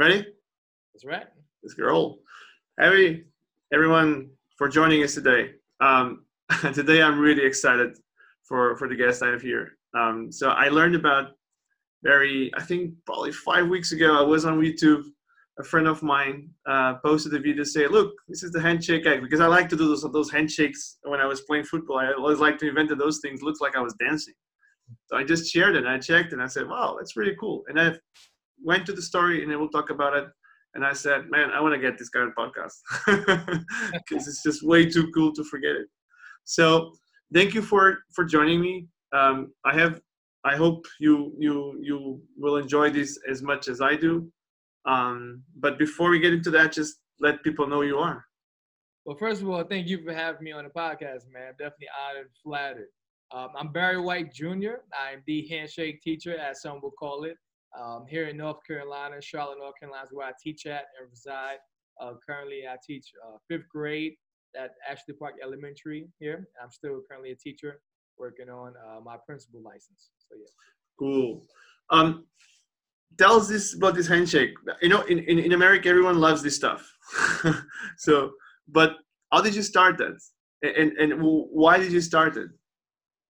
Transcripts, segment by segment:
Ready? That's right. Let's go. Hey, everyone, for joining us today. Um, today, I'm really excited for for the guest I have here. Um, so I learned about very, I think probably five weeks ago. I was on YouTube. A friend of mine uh, posted a video say, "Look, this is the handshake act." Because I like to do those those handshakes when I was playing football. I always like to invent those things. Looks like I was dancing. So I just shared it. I checked and I said, "Wow, that's really cool." And I went to the story and then we'll talk about it. And I said, man, I want to get this guy on podcast because it's just way too cool to forget it. So thank you for for joining me. Um, I have. I hope you you you will enjoy this as much as I do. Um, but before we get into that, just let people know you are. Well, first of all, thank you for having me on the podcast, man. I'm definitely honored and flattered. Um, I'm Barry White Jr. I'm the handshake teacher, as some will call it um, here in North Carolina, Charlotte, North Carolina is where I teach at and reside. Uh, currently, I teach uh, fifth grade at Ashley Park Elementary here. I'm still currently a teacher working on uh, my principal license. So, yeah. Cool. Um, tell us this about this handshake. You know, in, in, in America, everyone loves this stuff. so, but how did you start that? And, and why did you start it?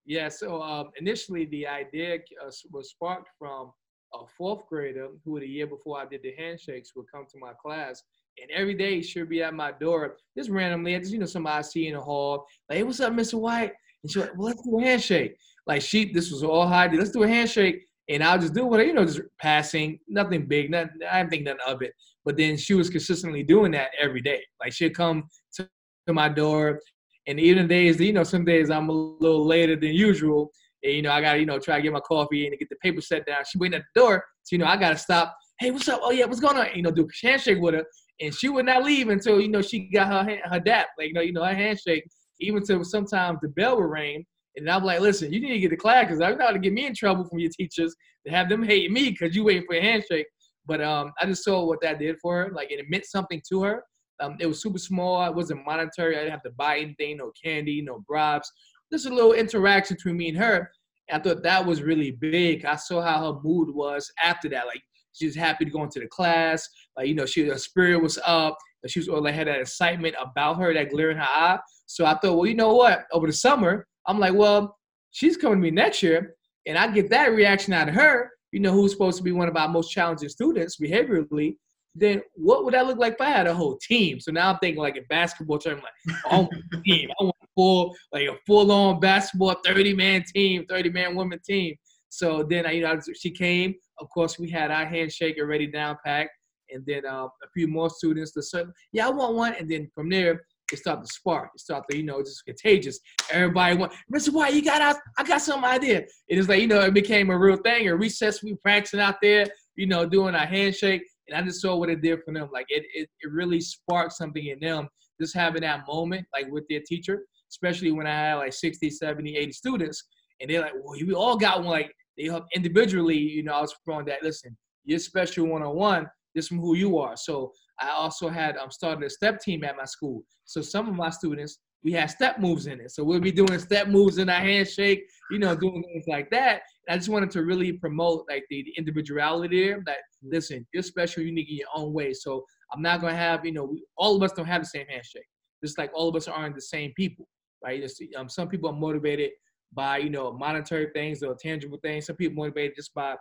Yeah, so um, initially the idea uh, was sparked from a fourth grader who the year before I did the handshakes would come to my class and every day she'll be at my door just randomly. Just you know somebody I see in the hall like, hey, what's up, Mr. White? And she's like, well, let's do a handshake. Like she, this was all high. Let's do a handshake, and I'll just do what you know, just passing, nothing big, nothing. I didn't think nothing of it. But then she was consistently doing that every day. Like she'd come to my door, and even days, you know, some days I'm a little later than usual, and, you know, I got to, you know, try to get my coffee and get the paper set down. She waiting at the door. So, you know, I got to stop. Hey, what's up? Oh, yeah, what's going on? You know, do a handshake with her. And she would not leave until, you know, she got her her dap, like, you know, you know, her handshake. Even till sometimes the bell would ring. And I'm like, listen, you need to get to class because I'm not to get me in trouble from your teachers to have them hate me because you waiting for a handshake. But um, I just saw what that did for her. Like it meant something to her. Um, it was super small. It wasn't monetary. I didn't have to buy anything, no candy, no bribes. Just a little interaction between me and her. I thought that was really big. I saw how her mood was after that. Like she was happy to go into the class. Like you know, she her spirit was up. And She was all like had that excitement about her, that glare in her eye. So I thought, well, you know what? Over the summer, I'm like, well, she's coming to me next year, and I get that reaction out of her. You know, who's supposed to be one of our most challenging students behaviorally then what would that look like if I had a whole team? So now I'm thinking like a basketball term, like oh team. I full like a full on basketball 30 man team, 30 man woman team. So then you know, she came. Of course, we had our handshake already down packed, and then uh, a few more students. To certain, yeah, I want one, and then from there it started to spark. It started to, you know, just contagious. Everybody went, Mr. White, you got out. I got some idea. It is like, you know, it became a real thing. A recess, we practicing out there, you know, doing a handshake. And I just saw what it did for them. Like it, it, it really sparked something in them, just having that moment, like with their teacher, especially when I had like 60, 70, 80 students. And they're like, well, we all got one. Like they help individually, you know, I was throwing that, listen, you're special one-on-one, this from who you are. So I also had I'm um, started a step team at my school. So some of my students, we had step moves in it. So we'll be doing step moves in our handshake, you know, doing things like that. And I just wanted to really promote like the, the individuality there. That listen, you're special, unique in your own way. So I'm not gonna have, you know, we, all of us don't have the same handshake. Just like all of us aren't the same people, right? Just, um, some people are motivated by, you know, monetary things or tangible things. Some people motivated just by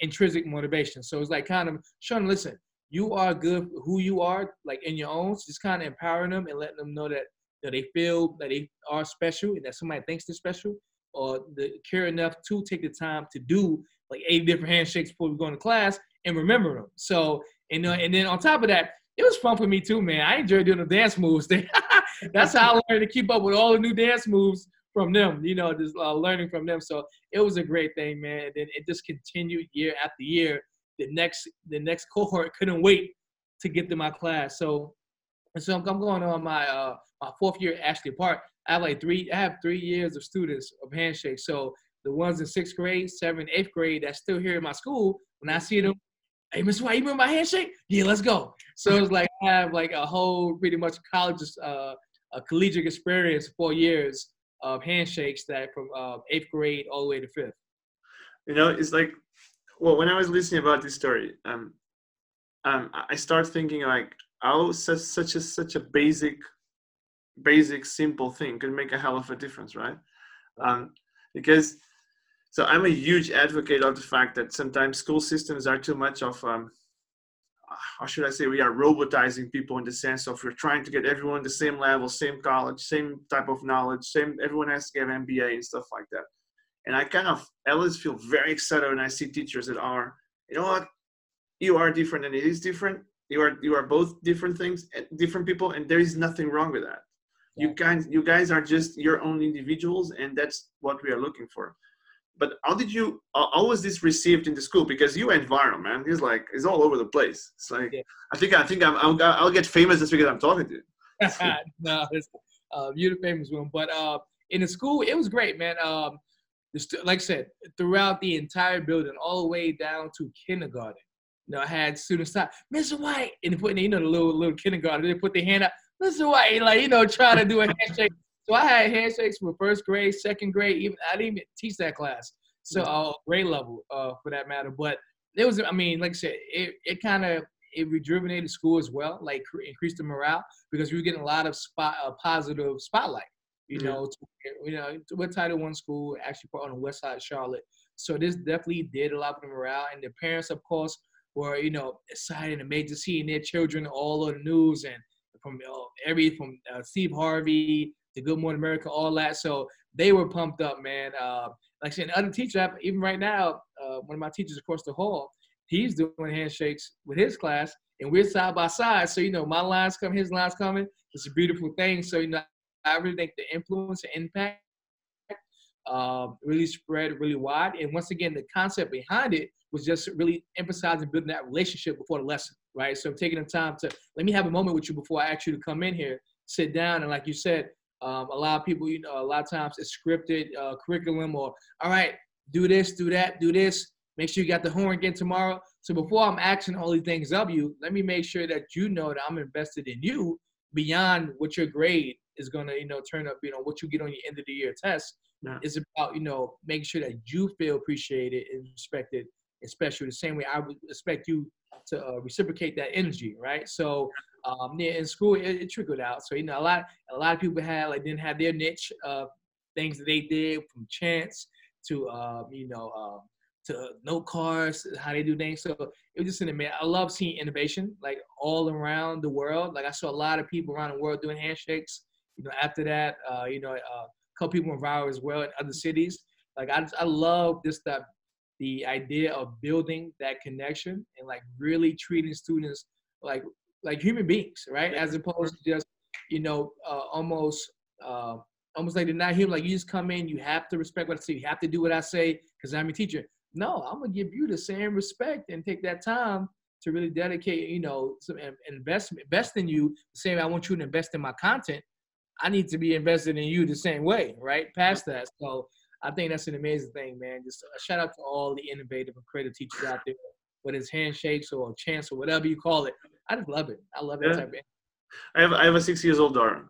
intrinsic motivation. So it's like kind of showing, listen, you are good who you are, like in your own. So just kind of empowering them and letting them know that that they feel that they are special and that somebody thinks they're special, or the care enough to take the time to do like eight different handshakes before we go into class and remember them. So and uh, and then on top of that, it was fun for me too, man. I enjoyed doing the dance moves. That's how I learned to keep up with all the new dance moves from them. You know, just uh, learning from them. So it was a great thing, man. And then it just continued year after year. The next the next cohort couldn't wait to get to my class. So and so I'm going on my uh, my fourth year at Ashley Park. I have like three. I have three years of students of handshake. So the ones in sixth grade, seventh, eighth grade that's still here in my school. When I see them, hey, Mr. White, you remember my handshake? Yeah, let's go. So it's like I have like a whole pretty much college, uh, a collegiate experience, four years of handshakes that from uh, eighth grade all the way to fifth. You know, it's like, well, when I was listening about this story, um, um, I start thinking like, oh, such such a such a basic, basic simple thing can make a hell of a difference, right? Um, because so I'm a huge advocate of the fact that sometimes school systems are too much of um, how should I say we are robotizing people in the sense of we're trying to get everyone the same level, same college, same type of knowledge, same everyone has to get an MBA and stuff like that. And I kind of I always feel very excited when I see teachers that are, you know what, you are different and it is different. You are you are both different things, eh, different people, and there is nothing wrong with that. Yeah. You guys you guys are just your own individuals, and that's what we are looking for but how did you how was this received in the school? Because you man. He's like it's all over the place. It's like yeah. i think i think I'm, I'll, I'll get famous just because i'm talking to you. No it's, uh, you're the famous one. But uh, in the school it was great man. Um, like i said throughout the entire building all the way down to kindergarten you know i had students stop mr white and putting you know the little little kindergarten they put their hand up mr white like you know trying to do a handshake so I had handshakes from first grade, second grade. Even I didn't even teach that class, so uh, grade level uh, for that matter. But it was, I mean, like I said, it, it kind of it rejuvenated school as well, like increased the morale because we were getting a lot of spot uh, positive spotlight. You mm-hmm. know, to, you know, we're Title One school actually part on the west side of Charlotte, so this definitely did a lot for the morale. And the parents, of course, were you know excited and amazed to seeing their children all on the news and from uh, every from uh, Steve Harvey the Good Morning America, all that. So they were pumped up, man. Uh, like I said, other teachers, even right now, uh, one of my teachers across the hall, he's doing handshakes with his class, and we're side by side. So you know, my lines come, his lines coming. It's a beautiful thing. So you know, I really think the influence and impact uh, really spread really wide. And once again, the concept behind it was just really emphasizing building that relationship before the lesson, right? So taking the time to let me have a moment with you before I ask you to come in here, sit down, and like you said, um, a lot of people, you know, a lot of times it's scripted uh, curriculum or, all right, do this, do that, do this. Make sure you got the horn again tomorrow. So before I'm asking all these things of you, let me make sure that you know that I'm invested in you beyond what your grade is going to, you know, turn up, you know, what you get on your end of the year test. Yeah. It's about, you know, making sure that you feel appreciated and respected, especially the same way I would expect you to uh, reciprocate that energy, right? So um, yeah, in school it, it, trickled out. So you know, a lot a lot of people had like didn't have their niche of things that they did from chants to um, you know um, to note cards, how they do things. So it was just an amazing. I love seeing innovation like all around the world. Like I saw a lot of people around the world doing handshakes. You know, after that, uh, you know, uh, a couple people went viral as well in other cities. Like I, just, I love this that the idea of building that connection and like really treating students like like human beings, right? As opposed to just, you know, uh, almost uh, almost like they're not human. Like you just come in, you have to respect what I say, you have to do what I say because I'm a teacher. No, I'm gonna give you the same respect and take that time to really dedicate, you know, some investment, invest in you. The same, I want you to invest in my content. I need to be invested in you the same way, right? Past that. So I think that's an amazing thing, man. Just a shout out to all the innovative and creative teachers out there, whether it's handshakes or chants or whatever you call it. I just love it. I love that yeah. type of. I have I have a six years old daughter.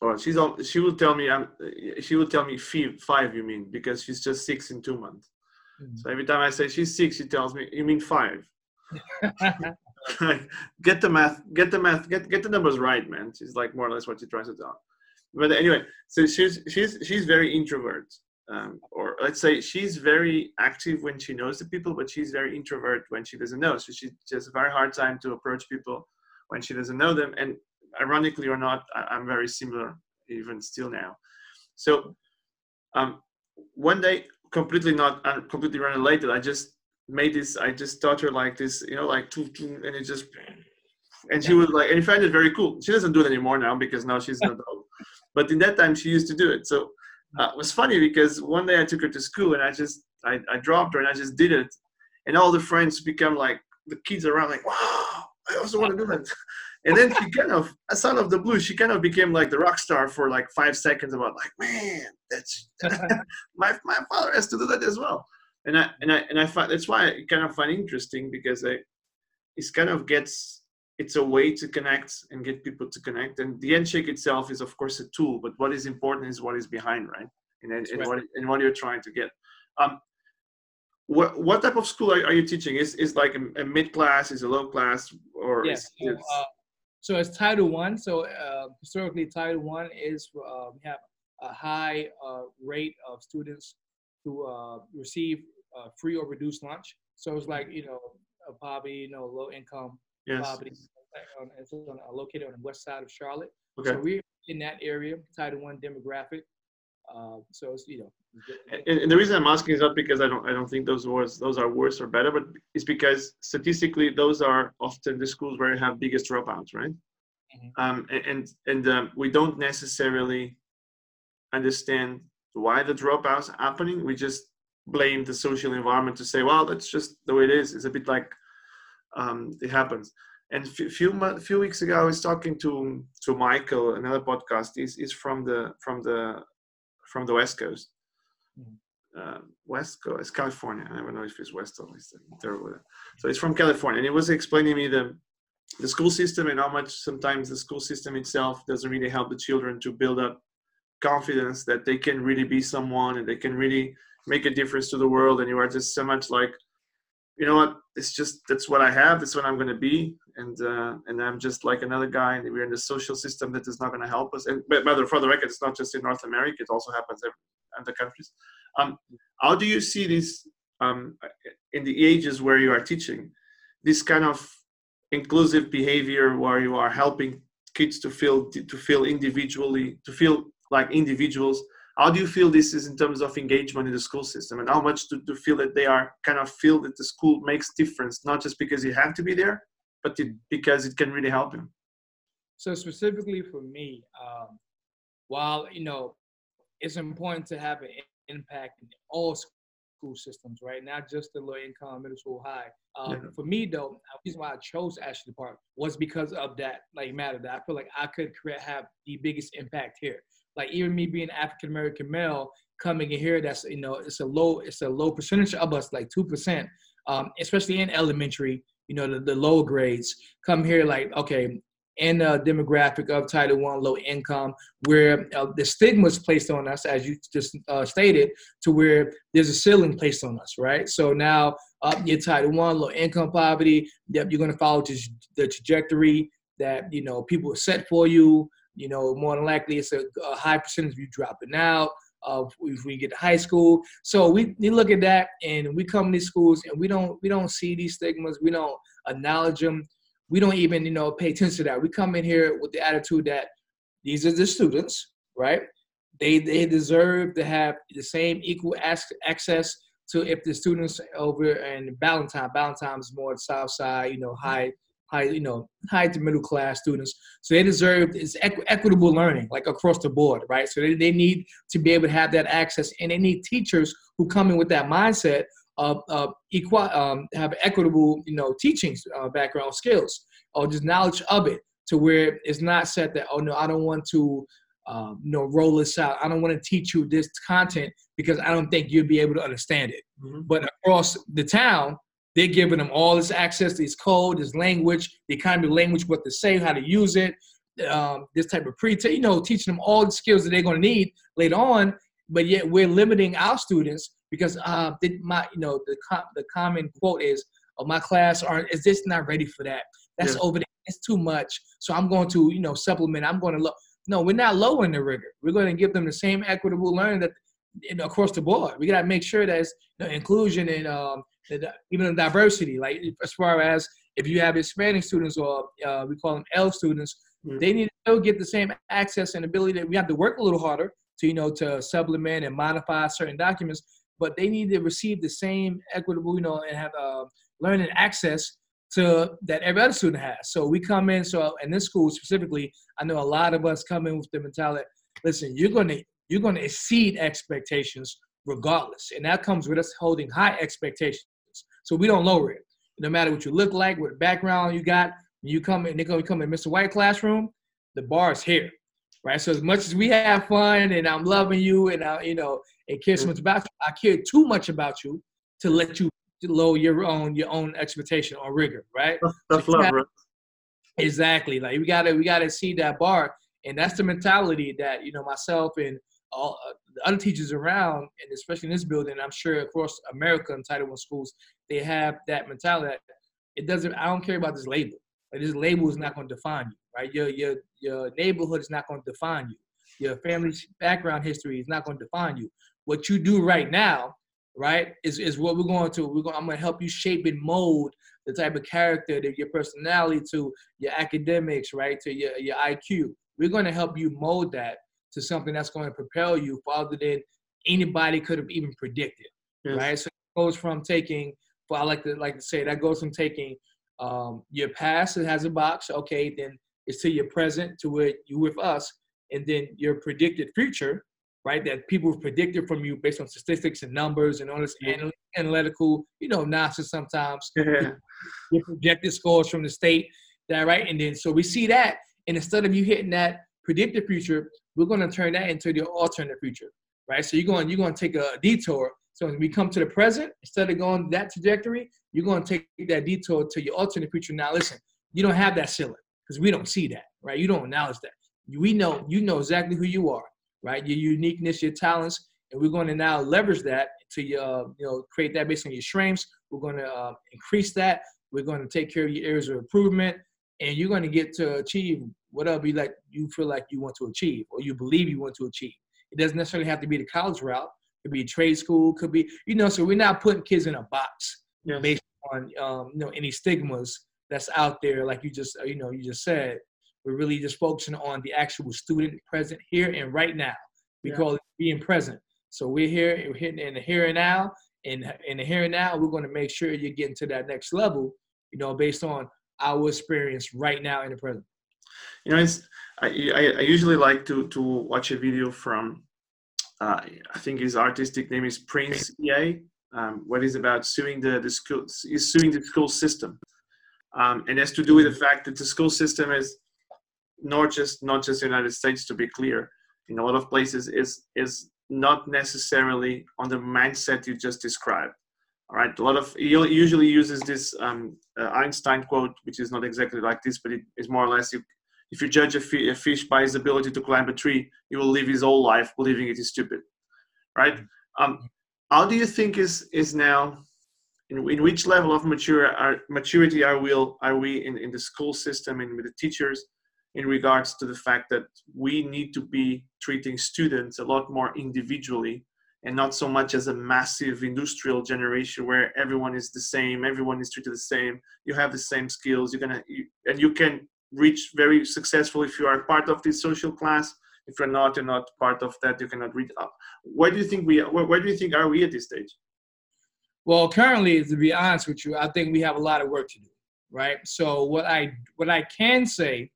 Well, she's all, she will tell me I'm she will tell me five you mean because she's just six in two months. Mm-hmm. So every time I say she's six, she tells me you mean five. get the math, get the math, get get the numbers right, man. She's like more or less what she tries to tell. But anyway, so she's she's she's very introvert um, or let's say she's very active when she knows the people, but she's very introvert when she doesn't know. So she has a very hard time to approach people when she doesn't know them. And ironically or not, I, am very similar even still now. So um, one day, completely not uh, completely unrelated, I just made this. I just taught her like this, you know, like and it just and she was like, and I find it very cool. She doesn't do it anymore now because now she's an adult. But in that time, she used to do it. So uh, it was funny because one day I took her to school and I just I, I dropped her and I just did it, and all the friends become like the kids around like wow I also want to do that, and then she kind of a son of the blue she kind of became like the rock star for like five seconds about like man that's my my father has to do that as well, and I and I and I find that's why I kind of find interesting because I it kind of gets it's a way to connect and get people to connect. And the handshake itself is, of course, a tool, but what is important is what is behind, right? And, and, what, and what you're trying to get. Um, what what type of school are, are you teaching? Is is like a, a mid class? Is a low class? Or yes. is, So, uh, so it's Title One. So uh, historically, Title One is uh, we have a high uh, rate of students who uh, receive uh, free or reduced lunch. So it's like you know poverty, you know, low income yes. on- It's on, uh, located on the west side of Charlotte. Okay. So we're in that area, Title One demographic. Uh, so it's you know. And, and the reason I'm asking is not because I don't I don't think those was those are worse or better, but it's because statistically those are often the schools where you have biggest dropouts, right? Mhm. Um, and and, and um, we don't necessarily understand why the dropouts are happening. We just blame the social environment to say, well, that's just the way it is. It's a bit like um, it happens. And a few few, few weeks ago, I was talking to to Michael, another podcast. He's, he's from the from the from the West Coast uh, West Coast, California. I never know if it's West or East. Terrible. So it's from California, and he was explaining me the the school system and how much sometimes the school system itself doesn't really help the children to build up confidence that they can really be someone and they can really make a difference to the world. And you are just so much like, you know what? It's just that's what I have. That's what I'm going to be, and uh, and I'm just like another guy. And we're in a social system that is not going to help us. And but, but for the record, it's not just in North America. It also happens in other countries. Um, how do you see this um, in the ages where you are teaching this kind of inclusive behavior where you are helping kids to feel to feel individually to feel like individuals how do you feel this is in terms of engagement in the school system and how much do you feel that they are kind of feel that the school makes difference not just because you have to be there but it, because it can really help you? So specifically for me, um, while you know it's important to have an impact in all school systems, right? Not just the low income, middle school, high. Um, Yeah. For me, though, the reason why I chose Ashley Park was because of that like matter that I feel like I could create have the biggest impact here. Like even me being African American male coming in here, that's you know it's a low it's a low percentage of us, like two percent, um, especially in elementary. You know the, the lower grades come here like okay in the demographic of Title One, low income, where uh, the stigma is placed on us, as you just uh, stated, to where there's a ceiling placed on us, right? So now, up your Title One, low income poverty, yep, you're going to follow just the trajectory that you know people set for you. You know, more than likely, it's a, a high percentage of you dropping out. Uh, if we get to high school, so we, we look at that, and we come to these schools, and we don't we don't see these stigmas, we don't acknowledge them we don't even you know pay attention to that. We come in here with the attitude that these are the students, right? They they deserve to have the same equal access to if the students over in Ballantyne, is more South Side, you know, high high you know high to middle class students. So they deserve it's equ- equitable learning like across the board, right? So they, they need to be able to have that access, and they need teachers who come in with that mindset of, of equal, um, have equitable, you know, teachings uh, background skills or just knowledge of it to where it's not said that, oh no, I don't want to, um, you know, roll this out. I don't want to teach you this content because I don't think you'll be able to understand it. But across the town, they're giving them all this access, to this code, this language, the kind of language, what to say, how to use it, um, this type of pre, you know, teaching them all the skills that they're going to need later on. But yet we're limiting our students because uh, they, my, you know, the com- the common quote is, "Oh, my class aren't is this not ready for that? That's Yeah. over there. It's too much. So I'm going to, you know, supplement. I'm going to look." No, we're not lowering the rigor. We're going to give them the same equitable learning that, you know, across the board. We got to make sure that it's you know, inclusion and um, the, even the diversity. Like as far as if you have Hispanic students or uh, we call them L students, Mm. they need to still get the same access and ability that we have to work a little harder to, you know, to supplement and modify certain documents. But they need to receive the same equitable, you know, and have uh, learning access to that every other student has. So we come in. So in this school specifically, I know a lot of us come in with the mentality: listen, you're gonna you're gonna exceed expectations regardless, and that comes with us holding high expectations. So we don't lower it, no matter what you look like, what background you got. When you come in, they're gonna come in Mr. White classroom. The bar is here, right? So as much as we have fun and I'm loving you and I, you know, and care so much about you, I care too much about you to let you lower your own your own expectation or rigor, right? Tough So love, bro. Exactly. Like we gotta we gotta see that bar, and that's the mentality that you know myself and all uh, the other teachers around, and especially in this building, I'm sure across America in Title One schools, they have that mentality. That it doesn't. I don't care about this label. Like this label is not going to define you, right? Your your your neighborhood is not going to define you. Your family's background history is not going to define you. What you do right now, right, is is what we're going to. We're going. I'm going to help you shape and mold the type of character, your personality, to your academics, right, to your your IQ. We're going to help you mold that to something that's going to propel you farther than anybody could have even predicted, yes. right? So it goes from taking, well, I like to like to say that goes from taking um, your past it has a box, okay, then it's to your present to where you with us, and then your predicted future, right? That people predicted from you based on statistics and numbers and all this yeah. analytical, you know, nonsense sometimes. Yeah. Your projected scores from the state, that right, and then so we see that, and instead of you hitting that predicted future, we're going to turn that into the alternate future, right? So you're going you're going to take a detour. So when we come to the present, instead of going that trajectory, you're going to take that detour to your alternate future. Now, listen, you don't have that ceiling because we don't see that, right? You don't acknowledge that. We know you know exactly who you are, right? Your uniqueness, your talents, and we're going to now leverage that to uh, you know create that based on your strengths. We're going to uh, increase that. We're going to take care of your areas of improvement, and you're going to get to achieve whatever you like you feel like you want to achieve or you believe you want to achieve. It doesn't necessarily have to be the college route. It could be trade school. Could be you know. So we're not putting kids in a box yes. based on um, you know any stigmas that's out there. Like you just you know you just said. We're really just focusing on the actual student present here and right now. We yeah. call it being present. So we're here, we're hitting in the here and now. And in the here and now, we're going to make sure you're getting to that next level, you know, based on our experience right now in the present. You know, it's I, I, I usually like to to watch a video from uh, I think his artistic name is Prince EA, um, what is about suing the the school is suing the school system, um, and has to do with the fact that the school system is not just not just the United States to be clear, in a lot of places is is not necessarily on the mindset you just described. All right, a lot of he usually uses this um, uh, Einstein quote, which is not exactly like this, but it is more or less you if you judge a, fish by his ability to climb a tree, he will live his whole life believing it is stupid, right? Um, how do you think is is now, in, in which level of mature are, maturity are we are we in, in the school system and with the teachers in regards to the fact that we need to be treating students a lot more individually and not so much as a massive industrial generation where everyone is the same everyone is treated the same you have the same skills you're gonna you, and you can reach very successful if you are part of this social class. If you're not, you're not part of that. You cannot reach up. Where do you think we? Where, where do you think are we at this stage? Well, currently, to be honest with you, I think we have a lot of work to do. Right. So what I what I can say,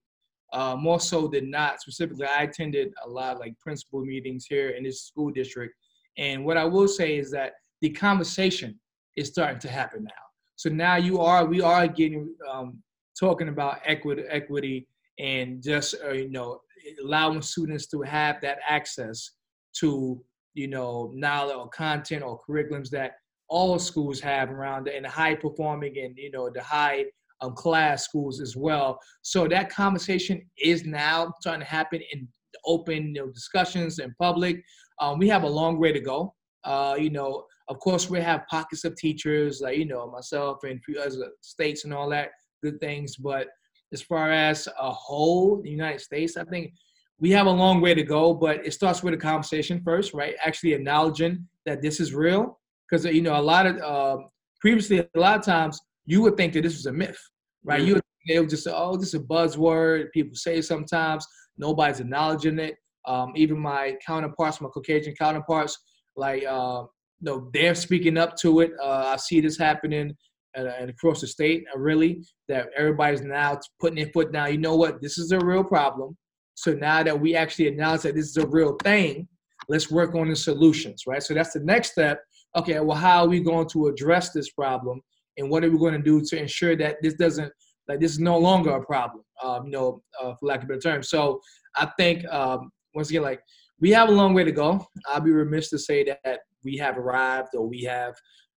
uh, more so than not, specifically, I attended a lot of like principal meetings here in this school district, and what I will say is that the conversation is starting to happen now. So now you are, we are getting um, talking about equity, equity, and just uh, you know allowing students to have that access to you know knowledge or content or curriculums that all schools have around and high performing and you know the high um, class schools as well. So that conversation is now starting to happen in open you know, discussions in public. Um, we have a long way to go. Uh, you know, of course, we have pockets of teachers like you know myself and a few other states and all that good things. But as far as a whole, the United States, I think we have a long way to go. But it starts with a conversation first, right? Actually acknowledging that this is real, because you know a lot of uh, previously a lot of times you would think that this was a myth, right? Mm-hmm. You would, it was just say, oh, this is a buzzword. People say sometimes nobody's acknowledging it. Um, even my counterparts, my Caucasian counterparts, like uh, you know, they're speaking up to it. Uh, I see this happening and, and across the state, uh, really, that everybody's now putting their foot down. You know what? This is a real problem. So now that we actually announce that this is a real thing, let's work on the solutions, right? So that's the next step. Okay, well, how are we going to address this problem, and what are we going to do to ensure that this doesn't, like, this is no longer a problem, um, you know, uh, for lack of a better term. So I think um, once again, like, we have a long way to go. I'll be remiss to say that we have arrived or we have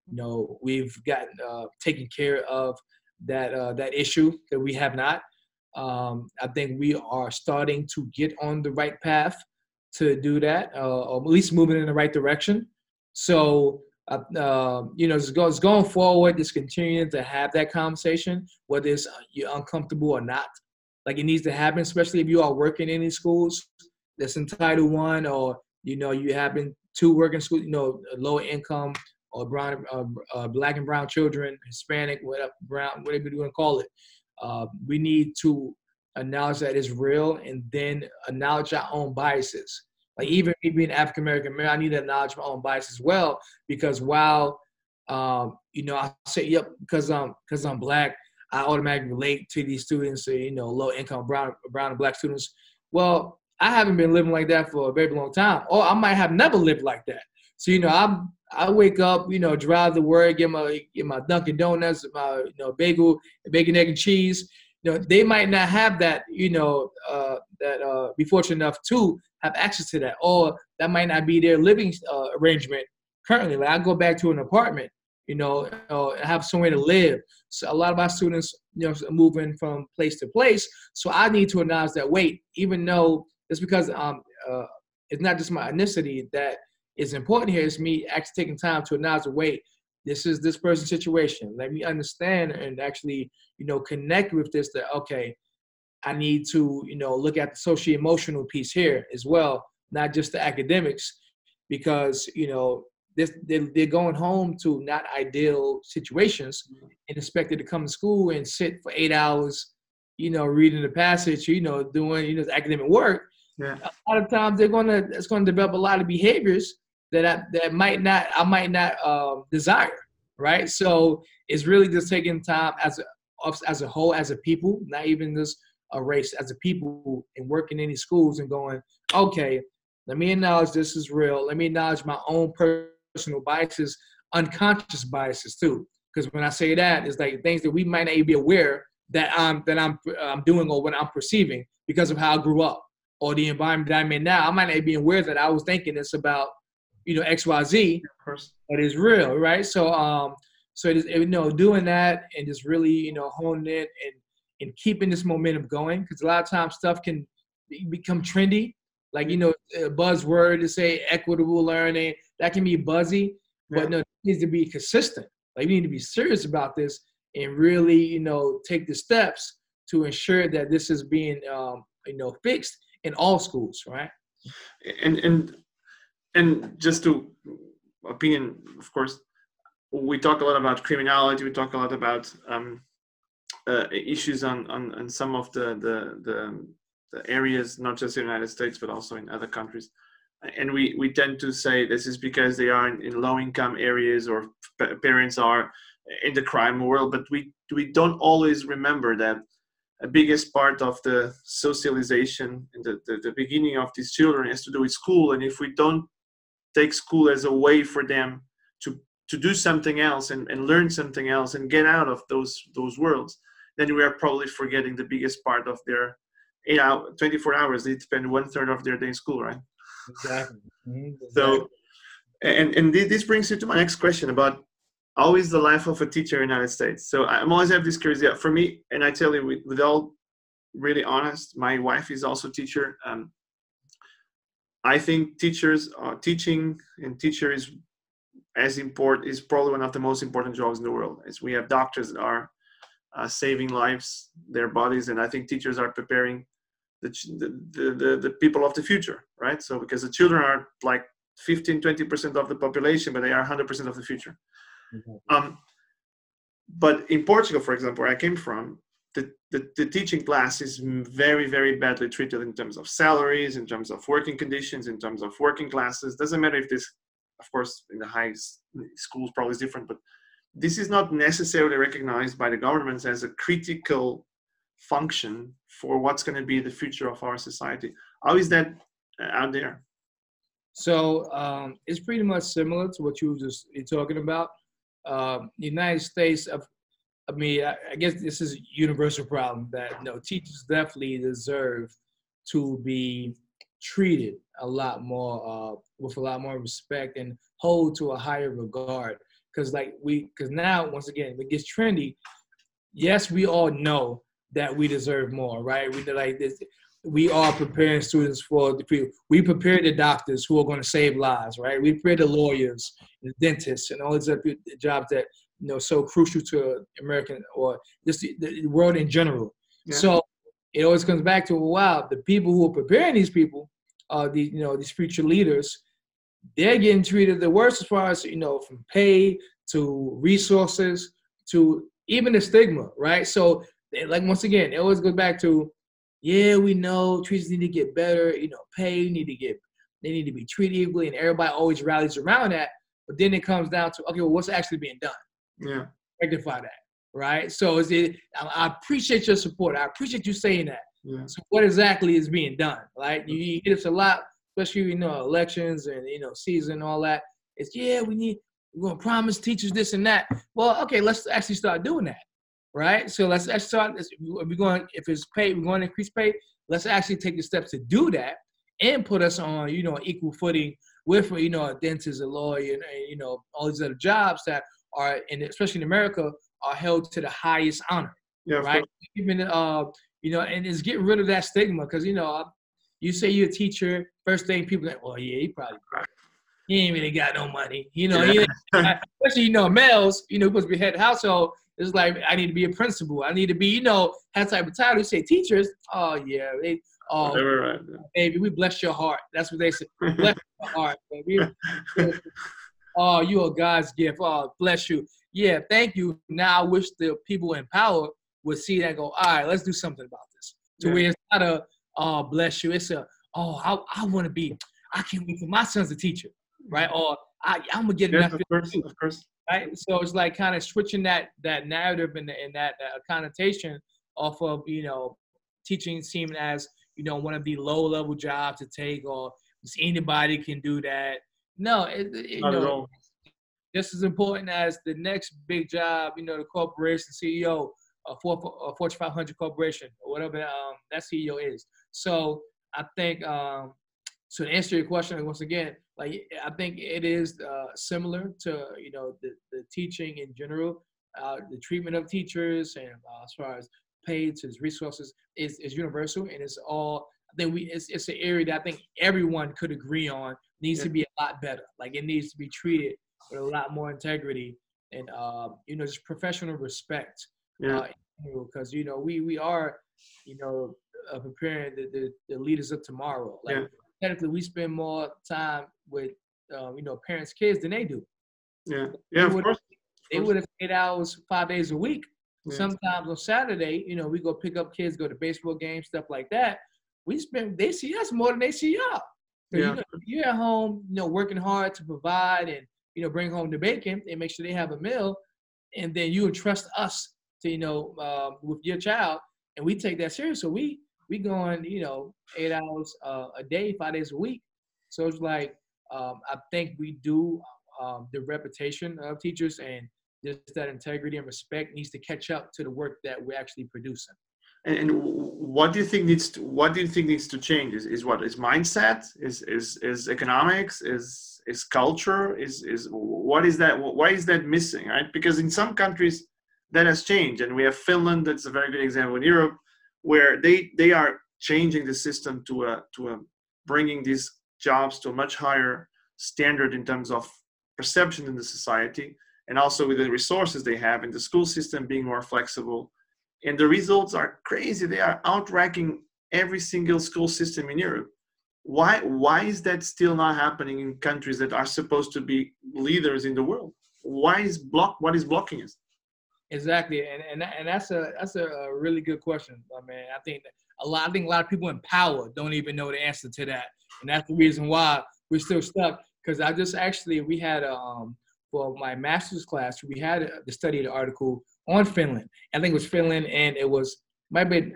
you know, we've gotten uh, taken care of that uh, that issue that we have not. Um, I think we are starting to get on the right path. to do that, uh, or at least moving in the right direction. So, uh, uh, you know, it's, go, it's going forward, just continuing to have that conversation, whether it's uh, you're uncomfortable or not. Like it needs to happen, especially if you are working in these schools that's in Title One, or you know, you happen to work in school, you know, low income or brown, uh, uh, black and brown children, Hispanic, whatever, brown, whatever you want to call it. Uh, we need to acknowledge that it's real and then acknowledge our own biases. Like even me being African American I need to acknowledge my own bias as well because while um, you know I say yep because I'm because I'm black, I automatically relate to these students, you know, low income brown brown and black students. Well, I haven't been living like that for a very long time, or I might have never lived like that. So you know, I'm I wake up, you know, drive to work, get my get my Dunkin' Donuts, my you know bagel, bacon, egg, and cheese. You know, they might not have that, you know, uh, that uh, be fortunate enough to have access to that, or that might not be their living uh, arrangement currently. Like I go back to an apartment, you know, uh, have somewhere to live. So a lot of our students, you know, moving from place to place. So I need to announce that wait, even though it's because um, uh, it's not just my ethnicity that is important here. It's me actually taking time to acknowledge, wait, this is this person's situation. Let me understand and actually, you know, connect with this. That okay, I need to, you know, look at the social emotional piece here as well, not just the academics, because you know this they're, they're going home to not ideal situations and expected to come to school and sit for eight hours, you know, reading the passage, you know, doing you know academic work. Yeah. A lot of times they're gonna it's gonna develop a lot of behaviors that I, that might not I might not uh, desire, right? So it's really just taking time as a as a whole, as a people, not even just a race, as a people, and working in these schools and going, okay, let me acknowledge this is real. Let me acknowledge my own personal biases, unconscious biases too. Because when I say that, it's like things that we might not even be aware that I'm that I'm I'm doing or what I'm perceiving because of how I grew up or the environment that I'm in now. I might not be aware that I was thinking this about you know X Y Z, but it's real, right? So um, so it is you know doing that and just really you know honing it and and keeping this momentum going because a lot of times stuff can become trendy, like you know a buzzword to say equitable learning that can be buzzy, Yeah. but no, it needs to be consistent. Like you need to be serious about this and really you know take the steps to ensure that this is being um, you know fixed in all schools, right? and and and just to opinion of course we talk a lot about criminality we talk a lot about um, uh, issues on, on on some of the, the the the areas not just in the united states but also in other countries and we we tend to say this is because they are in, in low income areas or p- parents are in the crime world but we we don't always remember that a biggest part of the socialization and the, the, the beginning of these children has to do with school. And if we don't take school as a way for them to to do something else and, and learn something else and get out of those those worlds then we are probably forgetting the biggest part of their eight hour 24 hours. They spend one third of their day in school right? Exactly. Mm-hmm. so and and this brings you to my next question about is the life of a teacher in the united states. So i'm always have this curiosity. For me and i tell you with, with all really honest my wife is also teacher. Um, i think teachers are teaching and teacher is as important is probably one of the most important jobs in the world as we have doctors that are uh, saving lives their bodies and i think teachers are preparing the, the, the, the, the people of the future right? So because the children are like 15 20% of the population but they are 100% of the future um, but in portugal for example where i came from the, the, the teaching class is very very badly treated in terms of salaries in terms of working conditions in terms of working classes. Doesn't matter if this of course in the high schools probably is different but this is not necessarily recognized by the governments as a critical function for what's going to be the future of our society. How is that uh, out there? So um, it's pretty much similar to what you were just you're talking about. Um, United States, of, I mean, I, I guess this is a universal problem that you know, teachers definitely deserve to be treated a lot more uh, with a lot more respect and hold to a higher regard. Because like we, because now once again, it gets trendy. Yes, we all know that we deserve more, right? We like this. We are preparing students for the field. We prepare the doctors who are going to save lives, right? We prepare the lawyers, the dentists, and all these other jobs that you know so crucial to American or just the, the world in general. Yeah. So it always comes back to wow, the people who are preparing these people, uh, the you know these future leaders, they're getting treated the worst as far as you know from pay to resources to even the stigma, right? So like once again, it always goes back to yeah, we know teachers need to get better, you know, pay need to get they need to be treated equally, and everybody always rallies around that. But then it comes down to okay, well, what's actually being done? Yeah, rectify that, right? So is it? I appreciate your support. I appreciate you saying that. Yeah. So what exactly is being done? Right? You, you get us a lot, especially you know elections and you know season and all that. It's yeah, we need we're gonna promise teachers this and that. Well, okay, let's actually start doing that right? So let's, let's start. Let's, we're going if it's pay, we're going to increase pay. Let's actually take the steps to do that and put us on, you know, equal footing with, you know, a dentist, a lawyer, and, you know, all these other jobs that are, and especially in America, are held to the highest honor. Yeah, right. Even uh, you know, and it's getting rid of that stigma because you know, you say you're a teacher, first thing people think, well, yeah, he probably. He ain't really got no money, you know. Yeah. especially you know males, you know, supposed to be head of household it's like I need to be a principal. I need to be, you know, that type of title. You say teachers, oh yeah, they oh right. baby, we bless your heart. That's what they say. bless your heart, baby. oh, you a God's gift. Oh, bless you. Yeah, thank you. Now I wish the people in power would see that go, all right, let's do something about this. To yeah. where it's not a oh bless you. It's a oh I, I want to be, I can't wait for my son's a teacher. Right? Or I, I'm gonna get yes, enough. Of course, of course right? So it's like kind of switching that that narrative and, and that connotation off of you know teaching seeming as you know one of the low level jobs to take or anybody can do that. No, it, it, you know, just as important as the next big job. You know, the corporation CEO, a, a Fortune 500 corporation or whatever um, that CEO is. So I think um, so. To answer your question once again, like I think it is uh, similar to you know the, the teaching in general, uh, the treatment of teachers and uh, as far as pay to resources is, is universal and it's all. I think we it's, it's an area that I think everyone could agree on needs yeah. to be a lot better. Like it needs to be treated with a lot more integrity and uh, you know just professional respect. Yeah. Because uh, you know we we are you know uh, preparing the, the, the leaders of tomorrow. Like yeah technically we spend more time with um, you know parents kids than they do. Yeah. Yeah of course. They would have eight hours five days a week. Yeah. sometimes on saturday you know we go pick up kids go to baseball games stuff like that. We spend they see us more than they see y'all. Yeah. you know, you're at home you know working hard to provide and you know bring home the bacon and make sure they have a meal and then you entrust us to you know uh, with your child and we take that serious. So we we going, you know, eight hours uh, a day, five days a week. So it's like um, I think we do um, the reputation of teachers and just that integrity and respect needs to catch up to the work that we're actually producing. And, and what do you think needs to what do you think needs to change? Is, is what is mindset? Is is is economics? Is is culture? Is is what is that? Why is that missing? Right? Because in some countries that has changed, and we have Finland. That's a very good example in Europe where they they are changing the system to a to a bringing these jobs to a much higher standard in terms of perception in the society and also with the resources they have in the school system being more flexible. And the results are crazy. They are outranking every single school system in europe. Why why is that still not happening in countries that are supposed to be leaders in the world? Why is block what is blocking us Exactly, and and and that's a that's a, really good question, I mean, I think a lot I think a lot of people in power don't even know the answer to that, and that's the reason why we're still stuck. Because I just actually we had um for my master's class we had the study the article on Finland. I think it was Finland, and it was might be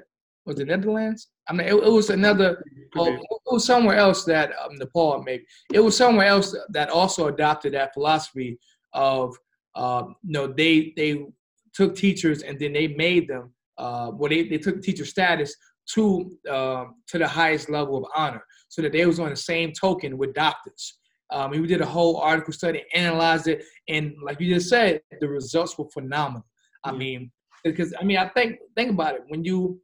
was the Netherlands? I mean, it, it was another. Oh, it was somewhere else that um, Nepal maybe. It was somewhere else that also adopted that philosophy of um, you know they they took teachers and then they made them uh, well they, they took teacher status to uh, to the highest level of honor so that they was on the same token with doctors um, we did a whole article study analyzed it and like you just said the results were phenomenal i mean because i mean i think think about it when you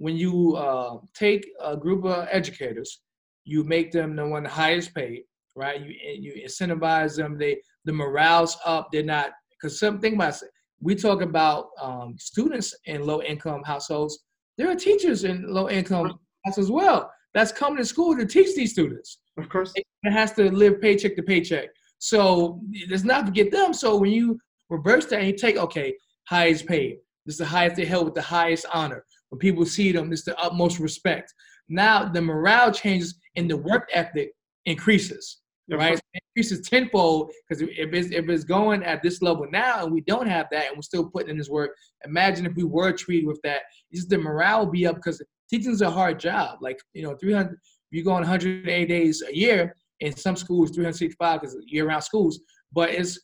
when you uh, take a group of educators, you make them the one highest paid, right? You you incentivize them. They the morale's up. They're not because something about we talk about um, students in low income households. There are teachers in low income households as well. That's coming to school to teach these students. Of course, it has to live paycheck to paycheck. So let's not forget them. So when you reverse that and you take okay, highest paid. This is the highest they held with the highest honor. When people see them, it's the utmost respect. Now the morale changes and the work ethic increases right? It increases tenfold because if it's if it's going at this level now and we don't have that and we're still putting in this work, imagine if we were treated with that. Just the morale be up because teaching is a hard job. Like you know, 300 you go on 108 days a year in some schools, 365 because year-round schools, but it's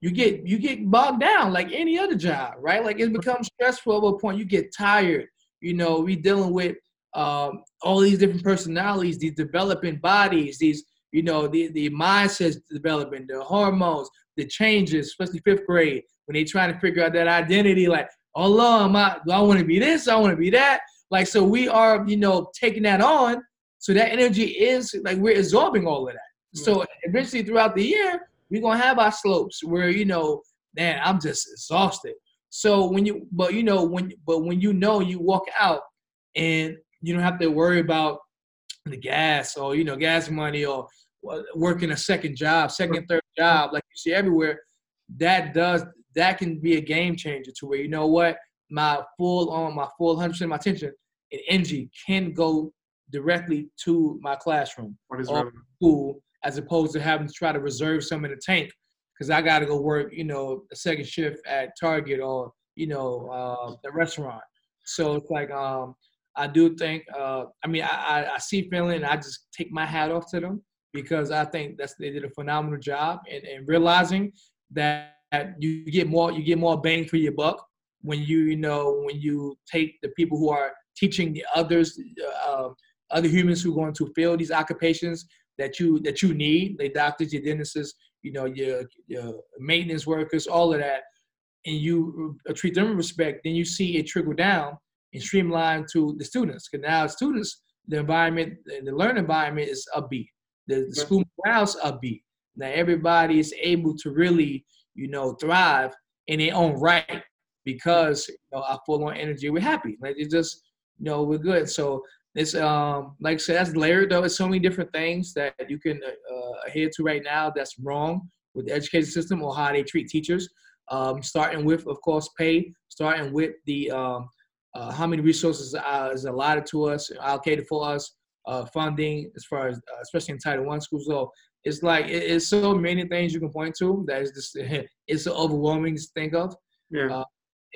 you get you get bogged down like any other job, right? Like it becomes stressful at a point. You get tired. You know, we dealing with um, all these different personalities, these developing bodies, these you know, the, the mindset development, the hormones, the changes, especially fifth grade, when they trying to figure out that identity, like, oh Lord, am I, do I want to be this? I want to be that. Like, so we are, you know, taking that on. So that energy is like we're absorbing all of that. Mm. So eventually throughout the year, we're gonna have our slopes where, you know, man, I'm just exhausted. So when you but you know, when but when you know you walk out and you don't have to worry about the gas or you know gas money or working a second job, second, third job, like you see everywhere, that does that can be a game changer to where you know what my full on my full hundred percent of my attention and energy can go directly to my classroom or school as opposed to having to try to reserve some in the tank because I got to go work, you know, a second shift at Target or you know uh, the restaurant. So it's like um, I do think, uh, I mean, I, I, see Finland and I just take my hat off to them because I think that's they did a phenomenal job and, realizing that you get more you get more bang for your buck when you you know when you take the people who are teaching the others uh, other humans who are going to fill these occupations that you that you need the doctors your dentists you know your your maintenance workers all of that and you uh, treat them with respect then you see it trickle down and streamline to the students because now students the environment the learning environment is upbeat the, the school morale's upbeat. Now everybody is able to really, you know, thrive in their own right because you know our full on energy. We're happy. Like it's just, you know, we're good. So it's um like I said, that's layered though. It's so many different things that you can uh, adhere to right now that's wrong with the education system or how they treat teachers. Um, starting with, of course, pay. Starting with the um, uh, how many resources uh, is allotted to us, allocated for us uh, funding as far as uh, especially in Title One schools. So it's like it, it's so many things you can point to that is just it's so overwhelming to think of. Yeah. Uh,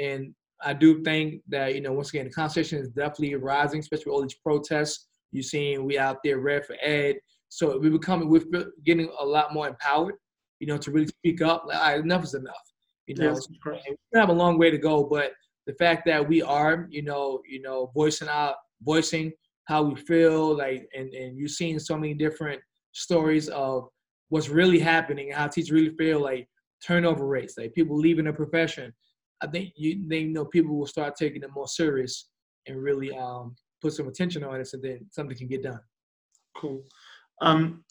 and I do think that you know once again the conversation is definitely rising, especially with all these protests. You're seeing we out there red for ed, so we're becoming we're getting a lot more empowered. You know to really speak up. Like, right, enough is enough. You know, yes, we have a long way to go, but the fact that we are, you know, you know, voicing out, voicing how we feel, like, and, and you're seeing so many different stories of what's really happening and how teachers really feel like turnover rates, like people leaving the profession. I think you they know people will start taking it more serious and really um, put some attention on it, so then something can get done. Cool. Um,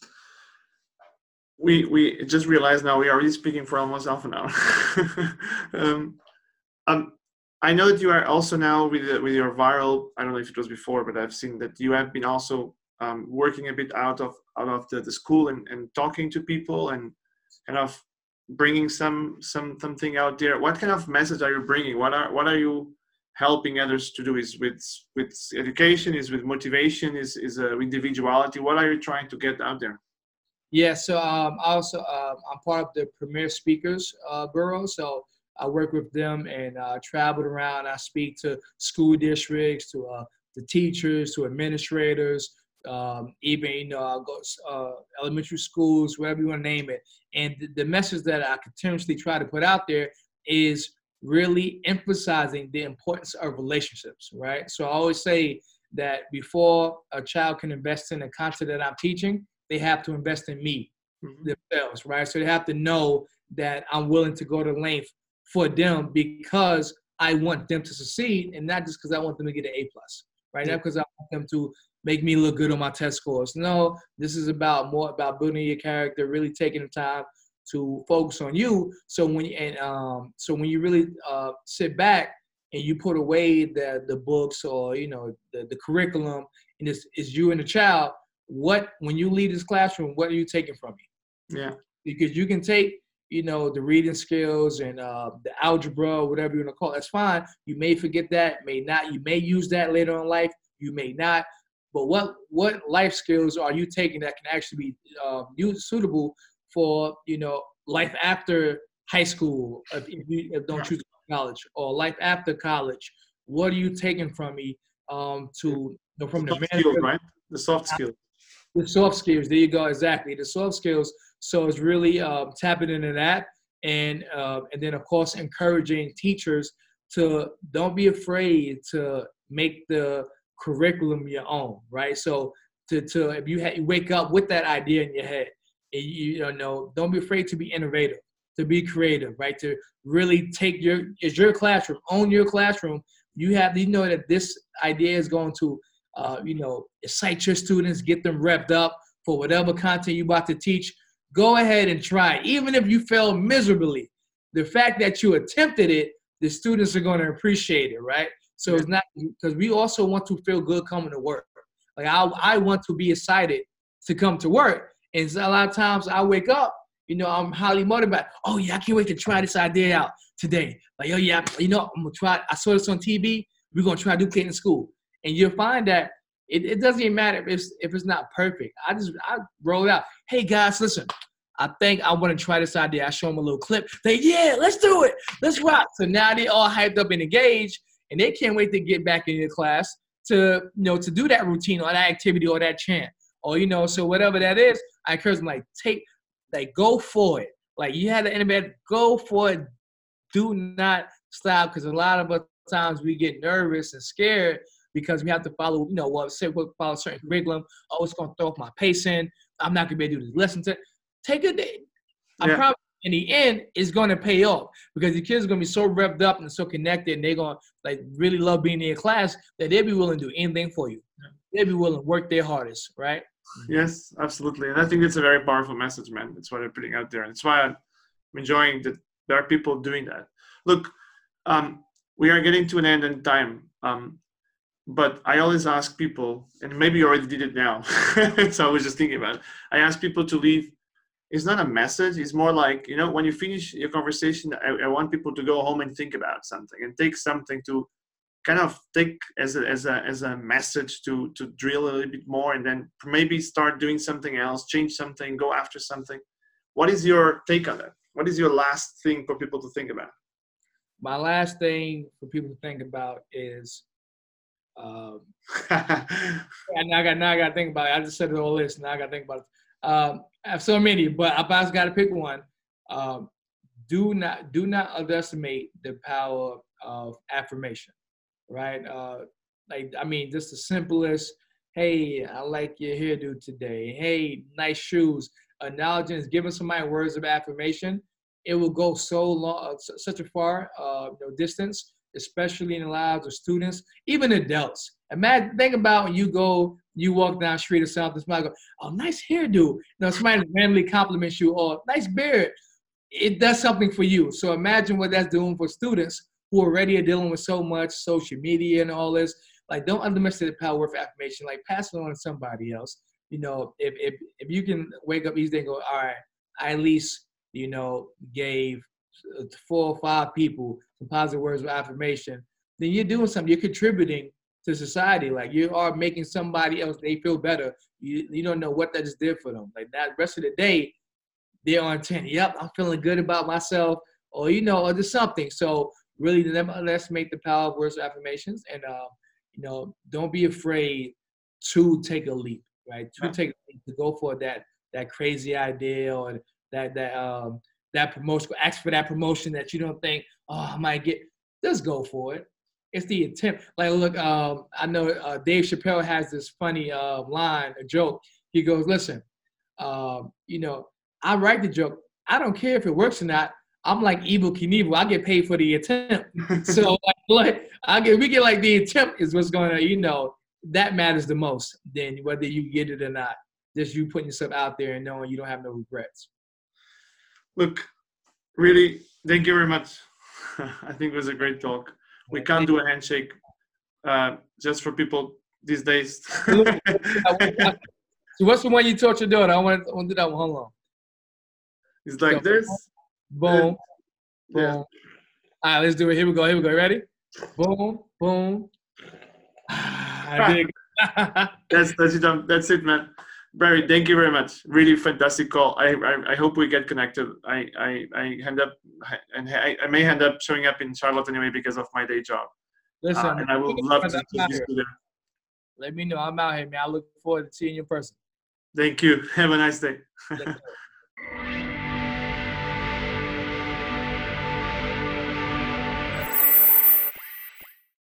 we we just realized now we are already speaking for almost half an hour. um, um, I know that you are also now with with your viral. I don't know if it was before, but I've seen that you have been also um, working a bit out of out of the, the school and, and talking to people and kind of bringing some some something out there. What kind of message are you bringing? What are what are you helping others to do? Is with with education? Is with motivation? Is is uh, individuality? What are you trying to get out there? Yeah, so um, also uh, I'm part of the Premier Speakers uh, Bureau. So I work with them and uh, traveled around. I speak to school districts, to uh, the teachers, to administrators, um, even you know I go uh, elementary schools, whatever you want to name it. And the, the message that I continuously try to put out there is really emphasizing the importance of relationships. Right. So I always say that before a child can invest in the content that I'm teaching, they have to invest in me mm-hmm. themselves. Right. So they have to know that I'm willing to go to length for them because I want them to succeed and not just because I want them to get an A plus. right? Not because I want them to make me look good on my test scores. No, this is about more about building your character, really taking the time to focus on you. So when you, and um, so when you really uh, sit back and you put away the the books or you know the, the curriculum and it's, it's you and the child, what when you leave this classroom, what are you taking from me? Yeah, because you can take you know the reading skills and uh, the algebra, whatever you want to call it. That's fine. You may forget that, may not. You may use that later in life. You may not. But what what life skills are you taking that can actually be uh, suitable for you know life after high school if you don't choose college or life after college? What are you taking from me um, to you know, from the, the skills, right? The soft skills. The soft skills. There you go. Exactly. The soft skills. So it's really uh, tapping into that, and uh, and then of course encouraging teachers to don't be afraid to make the curriculum your own, right? So to, to if you, ha- you wake up with that idea in your head, and you, you know, don't be afraid to be innovative, to be creative, right? To really take your, is your classroom, own your classroom. You have, you know that this idea is going to, uh, you know, excite your students, get them revved up for whatever content you're about to teach. Go ahead and try, even if you fail miserably. The fact that you attempted it, the students are going to appreciate it, right? So it's not because we also want to feel good coming to work. Like I, I want to be excited to come to work. And a lot of times I wake up, you know, I'm highly motivated. Oh yeah, I can't wait to try this idea out today. Like, oh yeah, you know, I'm gonna try. I saw this on TV. We're gonna try to duplicate in school, and you'll find that it, it doesn't even matter if it's if it's not perfect. I just I roll it out. Hey guys, listen. I think I want to try this idea. I show them a little clip. They yeah, let's do it. Let's rock. So now they all hyped up and engaged and they can't wait to get back in your class to you know to do that routine or that activity or that chant or you know so whatever that is i encourage them like take like go for it like you had the internet go for it do not stop because a lot of times we get nervous and scared because we have to follow you know what say we follow certain curriculum. Oh it's going to throw off my pacing. I'm not going to be able to do this lesson to take a day. I'm probably in the end it's going to pay off because the kids are going to be so revved up and so connected and they're going to like really love being in class that they'll be willing to do anything for you. They'll be willing to work their hardest right? Yes absolutely. And i think it's a very powerful message man. That's what i'm putting out there. And it's why i'm enjoying that there are people doing that. Look um, we are getting to an end in time. Um, but I always ask people, and maybe you already did it now. so I was just thinking about it. I ask people to leave it's not a message it's more like you know when you finish your conversation I, I, want people to go home and think about something and take something to kind of take as a, as a as a message to to drill a little bit more and then maybe start doing something else change something go after something what is your take on that what is your last thing for people to think about my last thing for people to think about is um, now I got now I got to think about it. I just said the whole list. Now I got to think about it. Um, I have so many, but I got to pick one, um, do not do not underestimate the power of affirmation, right? Uh, like I mean, just the simplest. Hey, I like your hairdo today. Hey, nice shoes. Acknowledging is giving somebody words of affirmation. It will go so long, uh, such a far uh, you know, distance, especially in the lives of students, even adults. Imagine, think about when you go you walk down the street or something, somebody go, oh, nice hairdo. Know, somebody randomly compliments you, or oh, nice beard. It does something for you. So imagine what that's doing for students who already are dealing with so much social media and all this. Like, don't underestimate the power of affirmation. Like, pass it on to somebody else. You know, if if if you can wake up each day and go, all right, I at least you know gave uh, four or five people some positive words of affirmation, then you're doing something. You're contributing to society. Like you are making somebody else they feel better. You you don't know what that just did for them. Like that rest of the day, they're on ten. Yep, I'm feeling good about myself, or you know, or just something. So really, let's make the power of words of affirmations, and uh, you know, don't be afraid to take a leap. Right, to take a leap, to go for that that crazy idea or that that um that promotion, ask for that promotion that you don't think, oh, I might get. Just go for it it's the attempt. Like, look, um, I know uh, Dave Chappelle has this funny uh, line, a joke. He goes, "Listen, um, you know, I write the joke. I don't care if it works or not. I'm like Evel Knievel. I get paid for the attempt. so, like, I get we get like the attempt is what's going to, you know, that matters the most than whether you get it or not. Just you putting yourself out there and knowing you don't have no regrets. Look, really, thank you very much. I think it was a great talk. We can't do a handshake uh, just for people these days. so what's the one you taught your daughter? I want to, I want to do that one. Hold on. It's like this. Boom. Boom. Yeah. All right, let's do it. Here we go. Here we go. Ready? Boom. Boom. Ah, I ah. did. That's that's it. Um, that's it, man. Barry, thank you very much. Really fantastic call. I I, I hope we get connected. I I, I end up and I, I may end up showing up in Charlotte anyway because of my day job. Listen, Uh, and I would love to out you there. Let me know. I'm out here, man. I look forward to seeing you in person. Thank you. Have a nice day.